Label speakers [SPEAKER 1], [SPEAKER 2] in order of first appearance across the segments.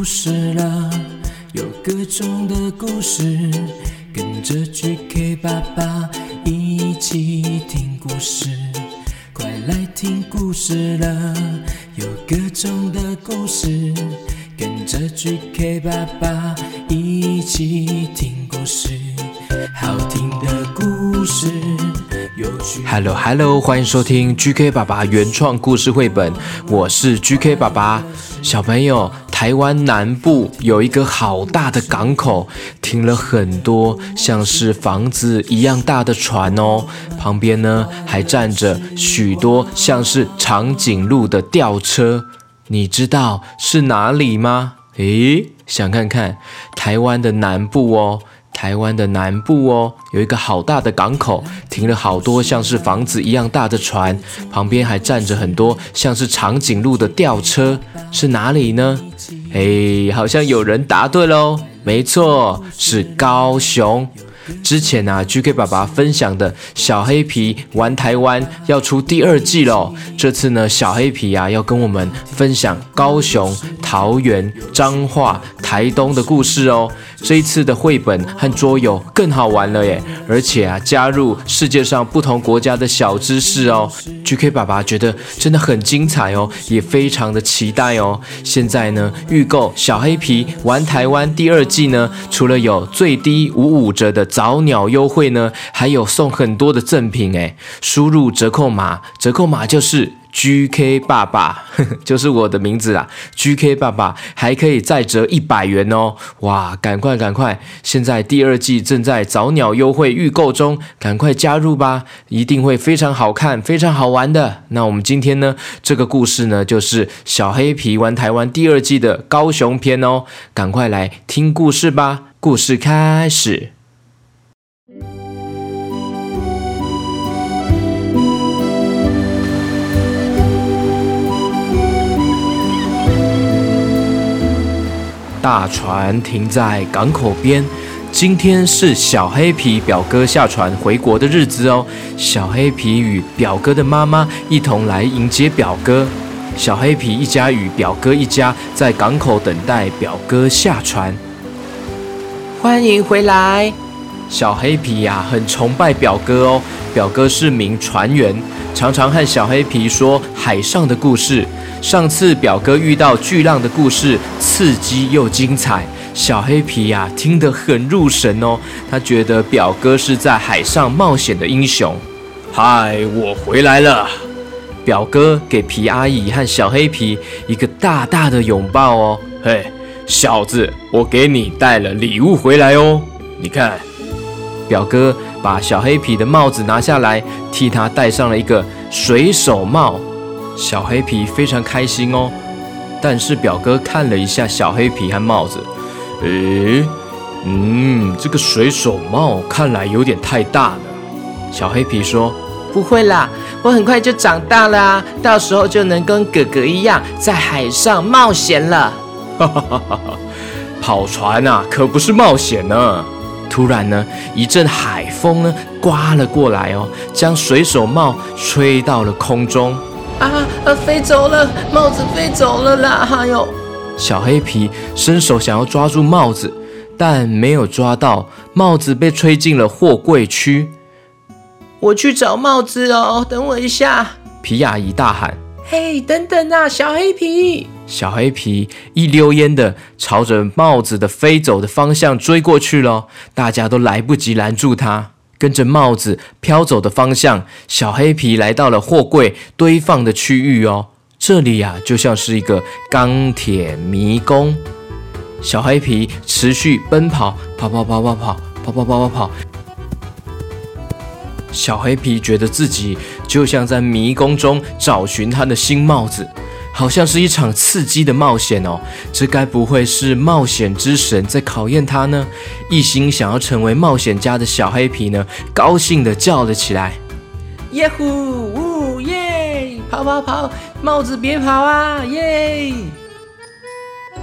[SPEAKER 1] 故事了，有各种的故事，跟着 GK 爸爸一起听故事。快来听故事了，有各种的故事，跟着 GK 爸爸一起听故事。好听的故事，有趣。
[SPEAKER 2] Hello Hello，欢迎收听 GK 爸爸原创故事绘本，我是 GK 爸爸。小朋友，台湾南部有一个好大的港口，停了很多像是房子一样大的船哦，旁边呢还站着许多像是长颈鹿的吊车。你知道是哪里吗？诶，想看看台湾的南部哦。台湾的南部哦，有一个好大的港口，停了好多像是房子一样大的船，旁边还站着很多像是长颈鹿的吊车，是哪里呢？哎，好像有人答对喽，没错，是高雄。之前啊，GK 爸爸分享的小黑皮玩台湾要出第二季喽。这次呢，小黑皮啊要跟我们分享高雄、桃园、彰化、台东的故事哦。这一次的绘本和桌游更好玩了耶，而且啊加入世界上不同国家的小知识哦。GK 爸爸觉得真的很精彩哦，也非常的期待哦。现在呢，预购小黑皮玩台湾第二季呢，除了有最低五五折的早鸟优惠呢，还有送很多的赠品哎，输入折扣码，折扣码就是 GK 爸爸，呵 呵就是我的名字啦。GK 爸爸还可以再折一百元哦！哇，赶快赶快！现在第二季正在早鸟优惠预购中，赶快加入吧，一定会非常好看、非常好玩的。那我们今天呢，这个故事呢，就是小黑皮玩台湾第二季的高雄篇哦，赶快来听故事吧！故事开始。大船停在港口边。今天是小黑皮表哥下船回国的日子哦。小黑皮与表哥的妈妈一同来迎接表哥。小黑皮一家与表哥一家在港口等待表哥下船。欢迎回来。小黑皮呀、很崇拜表哥哦。表哥是名船员，常常和小黑皮说海上的故事。上次表哥遇到巨浪的故事，刺激又精彩。小黑皮呀、听得很入神哦，他觉得表哥是在海上冒险的英雄。嗨，我回来了。表哥给皮阿姨和小黑皮一个大大的拥抱哦。嘿，小子，我给你带了礼物回来哦。你看，表哥把小黑皮的帽子拿下来，替他戴上了一个水手帽。小黑皮非常开心哦，但是表哥看了一下小黑皮和帽子，诶，嗯，这个水手帽看来有点太大了。小黑皮说：“
[SPEAKER 3] 不会啦，我很快就长大了啊，到时候就能跟哥哥一样在海上冒险了。
[SPEAKER 2] 哈哈哈哈哈！跑船啊，可不是冒险呢。”突然呢，一阵海风呢刮了过来哦，将水手帽吹到了空中。
[SPEAKER 3] 啊啊，飞走了，帽子飞走了啦！哎呦，
[SPEAKER 2] 小黑皮伸手想要抓住帽子，但没有抓到，帽子被吹进了货柜区。
[SPEAKER 3] 我去找帽子哦，等我一下。
[SPEAKER 2] 皮亚姨大喊。
[SPEAKER 3] 嘿，等等啊，小黑皮！
[SPEAKER 2] 小黑皮一溜烟的朝着帽子的飞走的方向追过去了，大家都来不及拦住他。跟着帽子飘走的方向，小黑皮来到了货柜堆放的区域哦。这里呀、就像是一个钢铁迷宫。小黑皮持续奔跑，跑跑跑跑跑跑跑跑跑跑。小黑皮觉得自己就像在迷宫中找寻他的新帽子，好像是一场刺激的冒险哦。这该不会是冒险之神在考验他呢？一心想要成为冒险家的小黑皮呢，高兴地叫了起来。
[SPEAKER 3] 耶呼呜耶！跑跑跑，帽子别跑啊！耶！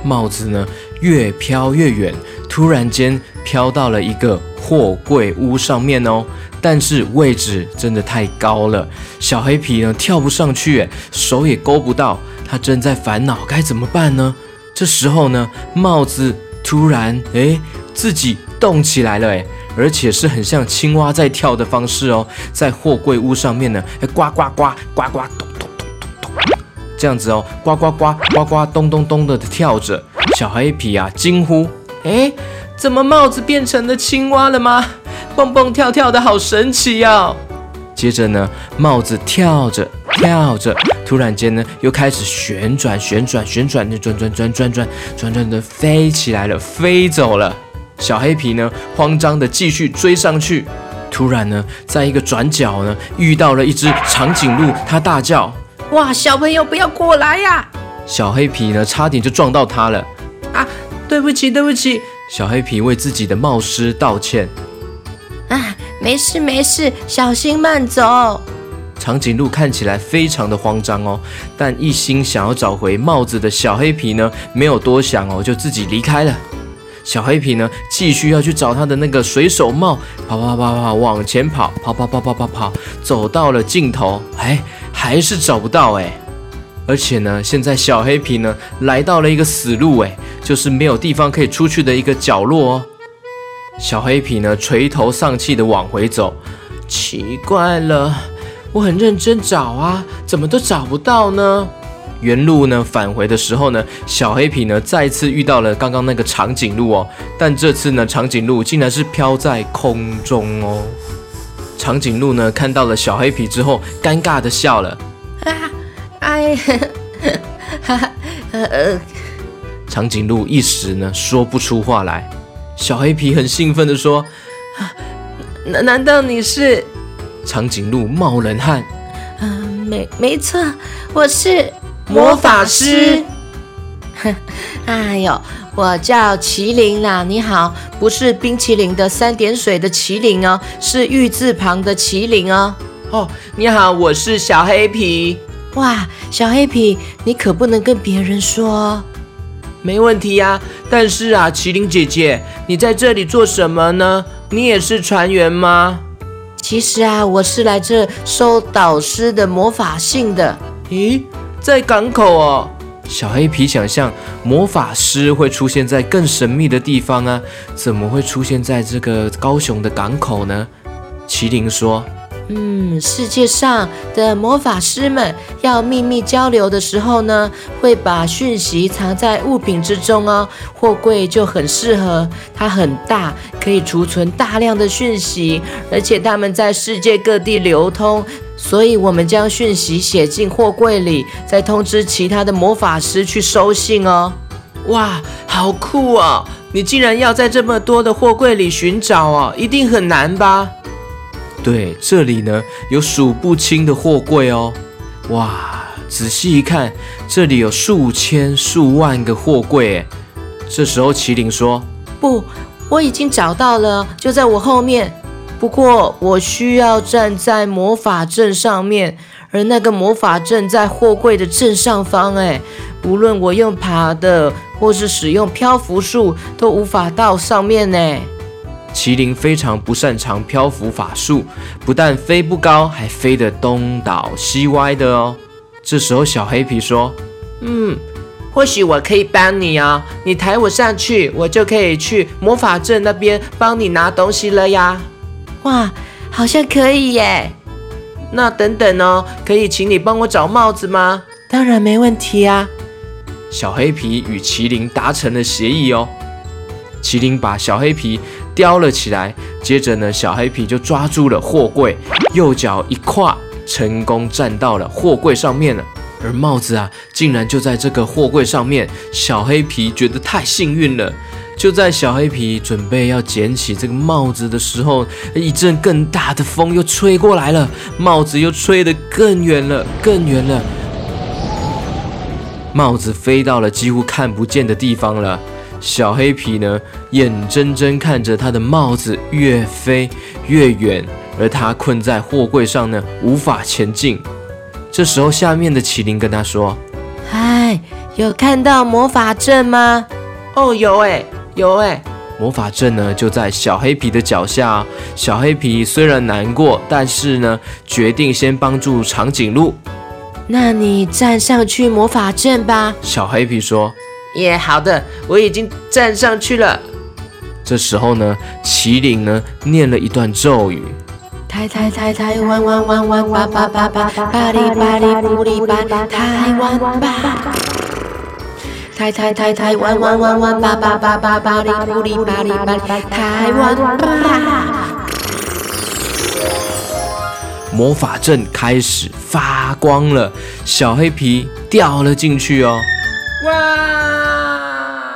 [SPEAKER 2] 帽子呢越飘越远，突然间飘到了一个货柜屋上面哦。但是位置真的太高了，小黑皮呢跳不上去，哎，手也勾不到。他正在烦恼该怎么办呢？这时候呢，帽子突然哎自己动起来了哎，而且是很像青蛙在跳的方式哦，在货柜屋上面呢，哎呱呱呱呱呱咚咚咚咚咚，这样子哦，呱呱呱呱呱咚咚咚的跳着。小黑皮啊惊呼：
[SPEAKER 3] 哎，怎么帽子变成了青蛙了吗？蹦蹦跳跳的好神奇呀！
[SPEAKER 2] 接着呢，帽子跳着跳着，突然间呢，又开始旋转旋转旋转，的转转转转转转转的飞起来了，飞走了。小黑皮呢，慌张的继续追上去。突然呢，在一个转角呢，遇到了一只长颈鹿，它大叫：“
[SPEAKER 3] 哇，小朋友不要过来呀！”
[SPEAKER 2] 小黑皮呢，差点就撞到它了。
[SPEAKER 3] 啊，对不起，对不起。
[SPEAKER 2] 小黑皮为自己的冒失道歉。
[SPEAKER 4] 啊，没事没事，小心慢走。
[SPEAKER 2] 长颈鹿看起来非常的慌张哦，但一心想要找回帽子的小黑皮呢，没有多想哦，就自己离开了。小黑皮呢，继续要去找他的那个水手帽，跑跑跑跑往前跑，跑跑跑跑跑跑，走到了尽头，哎，还是找不到哎。而且呢，现在小黑皮呢，来到了一个死路哎，就是没有地方可以出去的一个角落哦。小黑皮呢，垂头丧气的往回走。
[SPEAKER 3] 奇怪了，我很认真找啊，怎么都找不到呢？
[SPEAKER 2] 原路呢，返回的时候呢，小黑皮呢，再次遇到了刚刚那个长颈鹿哦。但这次呢，长颈鹿竟然是飘在空中哦。长颈鹿呢，看到了小黑皮之后，尴尬的笑了。哎，哈 哈，呃，长颈鹿一时呢，说不出话来。小黑皮很兴奋地说：“
[SPEAKER 3] 难难道你是？”
[SPEAKER 2] 长颈鹿冒冷汗：“
[SPEAKER 4] 嗯，没没错，我是
[SPEAKER 3] 魔法师。”
[SPEAKER 4] 哎呦，我叫麒麟啦！你好，不是冰淇淋的三点水的麒麟哦，是玉字旁的麒麟哦。
[SPEAKER 3] 哦，你好，我是小黑皮。
[SPEAKER 4] 哇，小黑皮，你可不能跟别人说。
[SPEAKER 3] 没问题呀，但是啊，麒麟姐姐，你在这里做什么呢？你也是船员吗？
[SPEAKER 4] 其实啊，我是来这收导师的魔法信的。
[SPEAKER 3] 咦，在港口哦。
[SPEAKER 2] 小黑皮想象魔法师会出现在更神秘的地方啊，怎么会出现在这个高雄的港口呢？麒麟说。
[SPEAKER 4] 嗯，世界上的魔法师们要秘密交流的时候呢，会把讯息藏在物品之中哦。货柜就很适合，它很大，可以储存大量的讯息，而且它们在世界各地流通，所以我们将讯息写进货柜里，再通知其他的魔法师去收信哦。
[SPEAKER 3] 哇，好酷哦！你竟然要在这么多的货柜里寻找哦，一定很难吧？
[SPEAKER 2] 对，这里呢有数不清的货柜哦，哇！仔细一看，这里有数千、数万个货柜。这时候麒麟说：“
[SPEAKER 4] 不，我已经找到了，就在我后面。不过我需要站在魔法阵上面，而那个魔法阵在货柜的正上方。哎，无论我用爬的，或是使用漂浮术，都无法到上面呢。”
[SPEAKER 2] 麒麟非常不擅长漂浮法术，不但飞不高，还飞得东倒西歪的哦。这时候，小黑皮说：“
[SPEAKER 3] 嗯，或许我可以帮你哦，你抬我上去，我就可以去魔法阵那边帮你拿东西了呀。”
[SPEAKER 4] 哇，好像可以耶！
[SPEAKER 3] 那等等哦，可以请你帮我找帽子吗？
[SPEAKER 4] 当然没问题啊。
[SPEAKER 2] 小黑皮与麒麟达成了协议哦。麒麟把小黑皮。叼了起来，接着呢，小黑皮就抓住了货柜，右脚一跨，成功站到了货柜上面了。而帽子啊，竟然就在这个货柜上面。小黑皮觉得太幸运了。就在小黑皮准备要捡起这个帽子的时候，一阵更大的风又吹过来了，帽子又吹得更远了，更远了。帽子飞到了几乎看不见的地方了。小黑皮呢，眼睁睁看着他的帽子越飞越远，而他困在货柜上呢，无法前进。这时候，下面的麒麟跟他说：“
[SPEAKER 4] 嗨，有看到魔法阵吗？”“
[SPEAKER 3] 哦，有哎，有哎。”
[SPEAKER 2] 魔法阵呢，就在小黑皮的脚下。小黑皮虽然难过，但是呢，决定先帮助长颈鹿。
[SPEAKER 4] 那你站上去魔法阵吧。”
[SPEAKER 2] 小黑皮说。
[SPEAKER 3] 耶，好的，我已经站上去了。
[SPEAKER 2] 这时候呢，麒麟呢念了一段咒语。
[SPEAKER 4] 台台台台湾湾湾湾巴巴巴巴巴里巴里布里巴台湾吧。台台台台湾湾湾湾巴巴巴巴巴里布里巴里巴台湾吧。
[SPEAKER 2] 魔法阵开始发光了，小黑皮掉了进去哦。哇！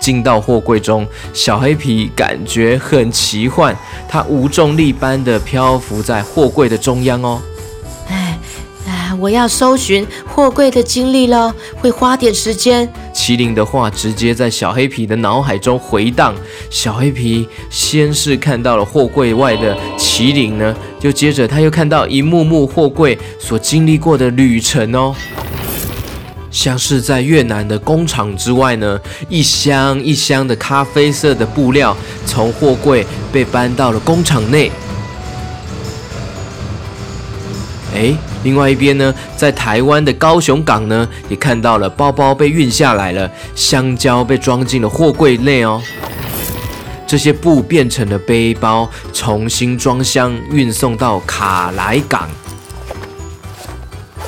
[SPEAKER 2] 进到货柜中，小黑皮感觉很奇幻，它无重力般的漂浮在货柜的中央哦。
[SPEAKER 4] 哎，哎，我要搜寻货柜的经历了，会花点时间。
[SPEAKER 2] 麒麟的话直接在小黑皮的脑海中回荡。小黑皮先是看到了货柜外的麒麟呢，就接着他又看到一幕幕货柜所经历过的旅程哦。像是在越南的工厂之外呢，一箱一箱的咖啡色的布料从货柜被搬到了工厂内。哎，另外一边呢，在台湾的高雄港呢，也看到了包包被运下来了，香蕉被装进了货柜内哦。这些布变成了背包，重新装箱运送到卡莱港。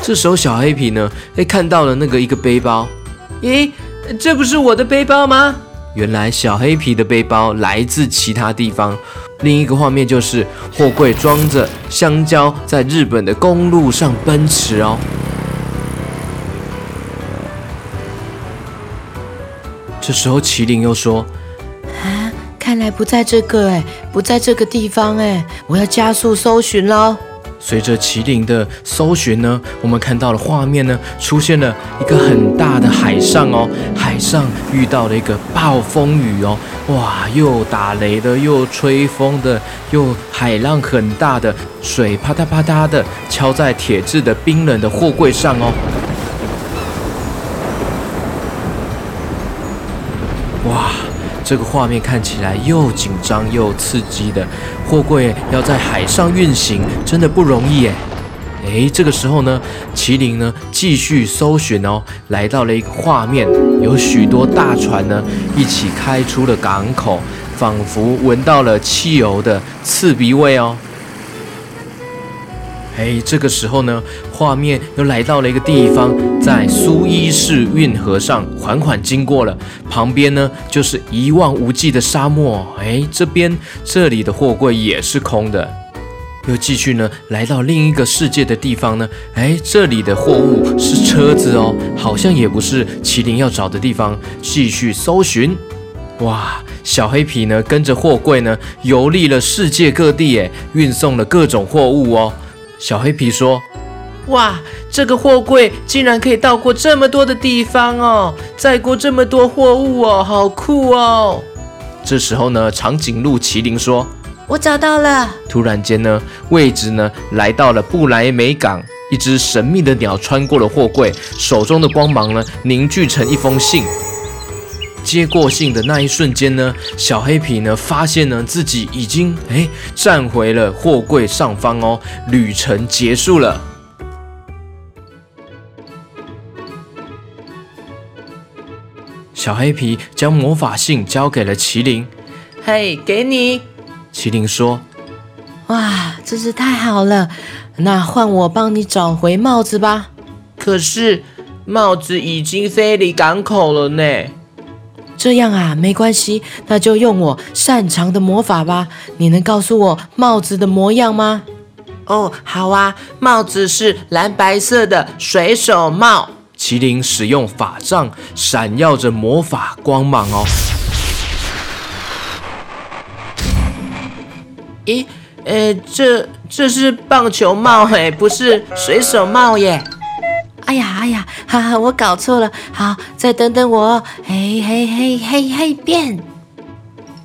[SPEAKER 2] 这时候，小黑皮呢，哎，看到了那个一个背包，
[SPEAKER 3] 咦，这不是我的背包吗？
[SPEAKER 2] 原来小黑皮的背包来自其他地方。另一个画面就是货柜装着香蕉，在日本的公路上奔驰哦。这时候，麒麟又说：“
[SPEAKER 4] 啊，看来不在这个，哎，不在这个地方，哎，我要加速搜寻喽。”
[SPEAKER 2] 随着麒麟的搜寻呢，我们看到了画面呢，出现了一个很大的海上哦，海上遇到了一个暴风雨哦，哇，又打雷的，又吹风的，又海浪很大的，水啪嗒啪嗒的敲在铁质的冰冷的货柜上哦，哇。这个画面看起来又紧张又刺激的，货柜要在海上运行，真的不容易耶。哎，这个时候呢，麒麟呢继续搜寻哦，来到了一个画面，有许多大船呢一起开出了港口，仿佛闻到了汽油的刺鼻味哦。哎，这个时候呢，画面又来到了一个地方，在苏伊士运河上缓缓经过了，旁边呢就是一望无际的沙漠。哎，这边这里的货柜也是空的，又继续呢来到另一个世界的地方呢。哎，这里的货物是车子哦，好像也不是麒麟要找的地方。继续搜寻，哇，小黑皮呢跟着货柜呢游历了世界各地，哎，运送了各种货物哦。小黑皮说：“
[SPEAKER 3] 哇，这个货柜竟然可以到过这么多的地方哦，载过这么多货物哦，好酷哦！”
[SPEAKER 2] 这时候呢，长颈鹿麒麟说：“
[SPEAKER 4] 我找到了。”
[SPEAKER 2] 突然间呢，位置呢来到了布莱梅港，一只神秘的鸟穿过了货柜，手中的光芒呢凝聚成一封信。接过信的那一瞬间呢，小黑皮呢发现呢自己已经哎站回了货柜上方哦，旅程结束了。小黑皮将魔法信交给了麒麟，
[SPEAKER 3] 嘿，给你。
[SPEAKER 2] 麒麟说：“
[SPEAKER 4] 哇，真是太好了，那换我帮你找回帽子吧。
[SPEAKER 3] 可是帽子已经飞离港口了呢。”
[SPEAKER 4] 这样啊，没关系，那就用我擅长的魔法吧。你能告诉我帽子的模样吗？
[SPEAKER 3] 哦，好啊，帽子是蓝白色的水手帽。
[SPEAKER 2] 麒麟使用法杖，闪耀着魔法光芒哦。
[SPEAKER 3] 咦，呃，这这是棒球帽嘿，不是水手帽耶。
[SPEAKER 4] 哎呀哎呀，哈哈，我搞错了。好，再等等我。嘿嘿嘿嘿嘿，变！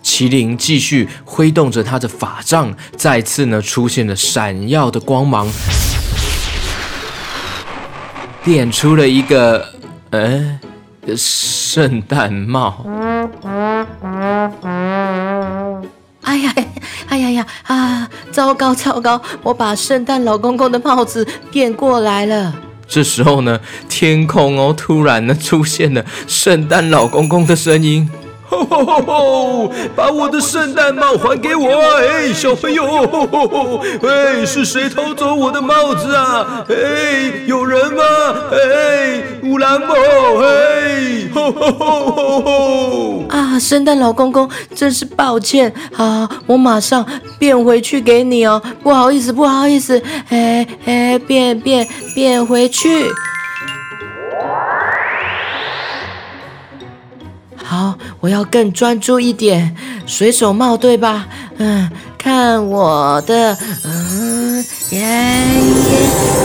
[SPEAKER 2] 麒麟继续挥动着他的法杖，再次呢出现了闪耀的光芒，变出了一个呃圣诞帽。
[SPEAKER 4] 哎呀哎呀呀啊！糟糕糟糕，我把圣诞老公公的帽子变过来了。
[SPEAKER 2] 这时候呢，天空哦，突然呢出现了圣诞老公公的声音。吼吼吼吼！把我的圣诞帽还给我！哎，小朋友，吼吼吼哎，是谁偷走我的帽子啊？哎，有人吗？哎，乌兰姆，哎，吼吼吼吼吼！
[SPEAKER 4] 啊，圣诞老公公，真是抱歉，好，我马上变回去给你哦。不好意思，不好意思，哎哎，变变变回去。我要更专注一点。水手帽对吧？嗯，看我的，嗯，耶耶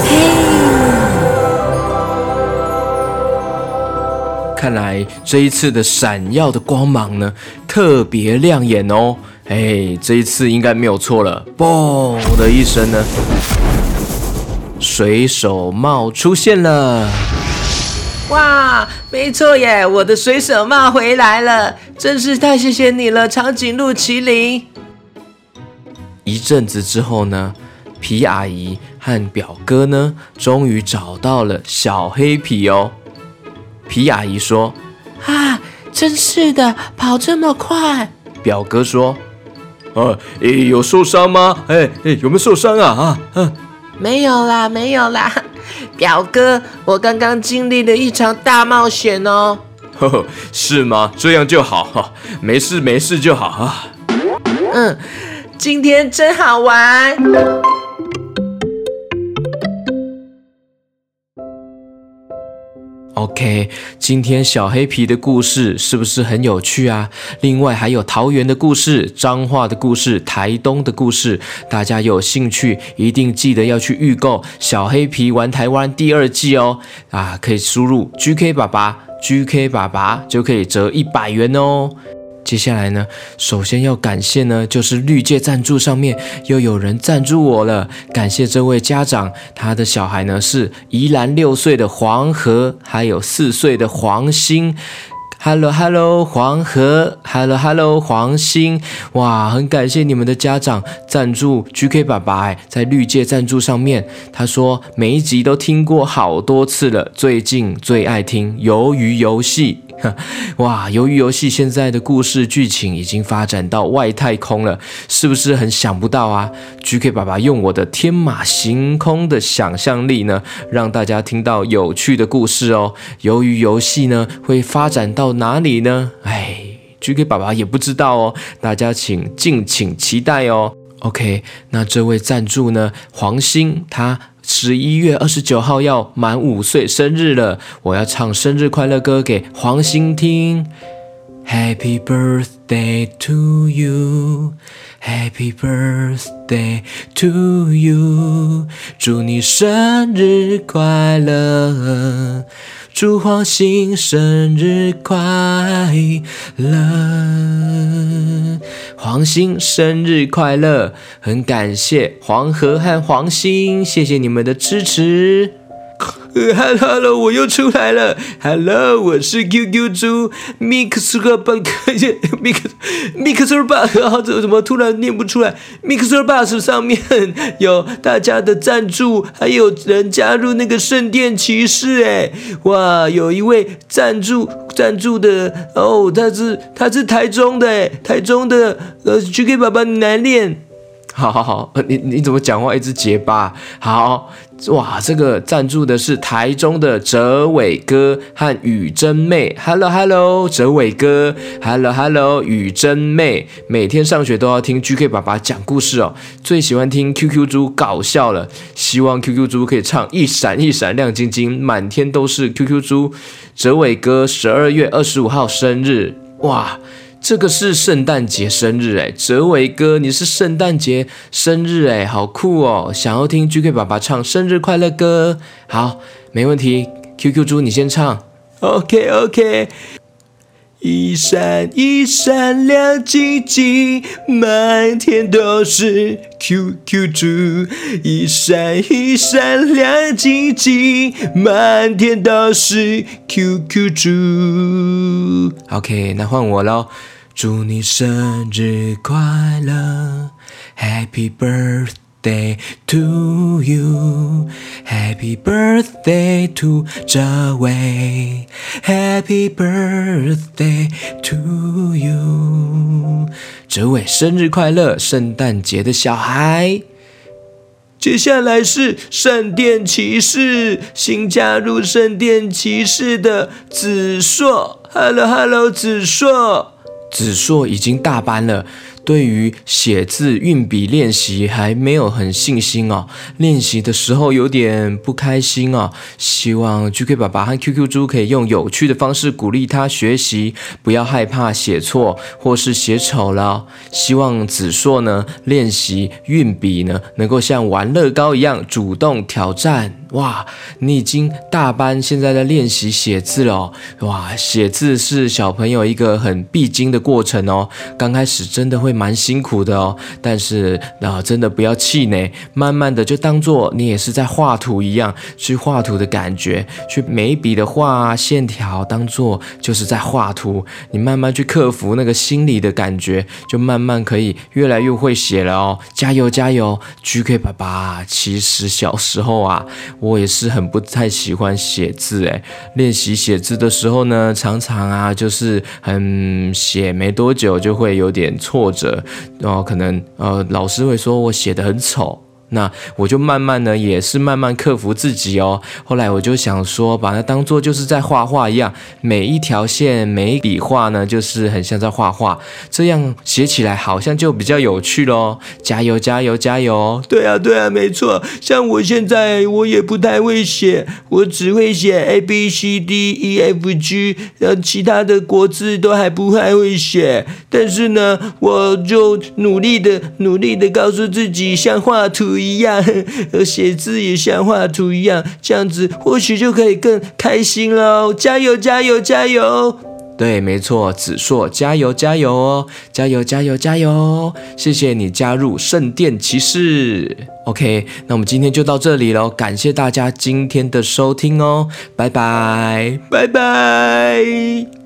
[SPEAKER 4] 嘿！
[SPEAKER 2] 看来这一次的闪耀的光芒呢，特别亮眼哦。哎，这一次应该没有错了。嘣的一声呢，水手帽出现了。
[SPEAKER 3] 哇，没错耶！我的水手帽回来了，真是太谢谢你了，长颈鹿麒麟。
[SPEAKER 2] 一阵子之后呢，皮阿姨和表哥呢，终于找到了小黑皮哦。皮阿姨说：“
[SPEAKER 4] 啊，真是的，跑这么快。”
[SPEAKER 2] 表哥说：“啊，有受伤吗？哎哎，有没有受伤啊？啊
[SPEAKER 4] 嗯，没有啦，没有啦。”
[SPEAKER 3] 表哥，我刚刚经历了一场大冒险哦。
[SPEAKER 2] 呵呵，是吗？这样就好哈，没事没事就好啊。
[SPEAKER 3] 嗯，今天真好玩。
[SPEAKER 2] OK，今天小黑皮的故事是不是很有趣啊？另外还有桃园的故事、彰化的故事、台东的故事，大家有兴趣一定记得要去预购《小黑皮玩台湾》第二季哦。啊，可以输入 GK 爸爸，GK 爸爸就可以折一百元哦。接下来呢，首先要感谢呢，就是绿界赞助上面又有人赞助我了，感谢这位家长，他的小孩呢是宜兰六岁的黄河，还有四岁的黄鑫。Hello Hello 黄河，Hello Hello 黄鑫，哇，很感谢你们的家长赞助 GK 爸爸在绿界赞助上面，他说每一集都听过好多次了，最近最爱听鱿鱼游戏。哇！由于游戏现在的故事剧情已经发展到外太空了，是不是很想不到啊？GK 爸爸用我的天马行空的想象力呢，让大家听到有趣的故事哦。由于游戏呢会发展到哪里呢？哎，GK 爸爸也不知道哦，大家请敬请期待哦。OK，那这位赞助呢，黄鑫他。十一月二十九号要满五岁生日了，我要唱生日快乐歌给黄鑫听。Happy birthday to you, Happy birthday to you，祝你生日快乐。祝黄鑫生日快乐，黄鑫生日快乐！很感谢黄河和黄鑫，谢谢你们的支持。Hello，我又出来了。Hello，我是 QQ 猪 Mixer Bus，Mix Mixer Bus，怎怎么突然念不出来？Mixer Bus 上面有大家的赞助，还有人加入那个圣殿骑士。哎，哇，有一位赞助赞助的哦，他是他是台中的，哎，台中的呃，GK 爸爸你来练。好好好，你你怎么讲话一直结巴？好哇，这个赞助的是台中的哲伟哥和雨珍妹。Hello Hello，哲伟哥，Hello Hello，雨珍妹，每天上学都要听 GK 爸爸讲故事哦，最喜欢听 QQ 猪搞笑了，希望 QQ 猪可以唱一闪一闪亮晶晶，满天都是 QQ 猪。哲伟哥十二月二十五号生日，哇！这个是圣诞节生日哎，哲伟哥，你是圣诞节生日哎，好酷哦！想要听 GK 爸爸唱生日快乐歌，好，没问题。QQ 猪，你先唱。OK OK。一闪一闪亮晶晶，满天都是 QQ 猪。一闪一闪亮晶晶，满天都是 QQ 猪。OK，那换我喽。祝你生日快乐，Happy birthday to you。
[SPEAKER 1] Happy birthday to 这位，Happy birthday to you，
[SPEAKER 2] 这位生日快乐，圣诞节的小孩。
[SPEAKER 1] 接下来是圣殿骑士，新加入圣殿骑士的子硕，Hello Hello，子硕，
[SPEAKER 2] 子硕已经大班了。对于写字运笔练习还没有很信心哦，练习的时候有点不开心哦。希望 GK 爸爸和 QQ 猪可以用有趣的方式鼓励他学习，不要害怕写错或是写丑了。希望子硕呢练习运笔呢能够像玩乐高一样主动挑战。哇，你已经大班，现在在练习写字了。哇，写字是小朋友一个很必经的过程哦。刚开始真的会。蛮辛苦的哦，但是啊，真的不要气馁，慢慢的就当做你也是在画图一样，去画图的感觉，去每一笔的画线条，当做就是在画图。你慢慢去克服那个心理的感觉，就慢慢可以越来越会写了哦。加油加油，GK 爸爸。其实小时候啊，我也是很不太喜欢写字诶，练习写字的时候呢，常常啊就是很写没多久就会有点挫折。然后可能呃，老师会说我写的很丑。那我就慢慢呢，也是慢慢克服自己哦。后来我就想说，把它当做就是在画画一样，每一条线、每一笔画呢，就是很像在画画，这样写起来好像就比较有趣喽。加油，加油，加油！
[SPEAKER 1] 对啊，对啊，没错。像我现在我也不太会写，我只会写 A B C D E F G，呃，其他的国字都还不太会写。但是呢，我就努力的、努力的告诉自己，像画图。一样，写字也像画图一样，这样子或许就可以更开心喽！加油，加油，加油！
[SPEAKER 2] 对，没错，子硕，加油，加油哦！加油，加油，加油！谢谢你加入圣殿骑士。OK，那我们今天就到这里喽，感谢大家今天的收听哦，拜拜，
[SPEAKER 1] 拜拜。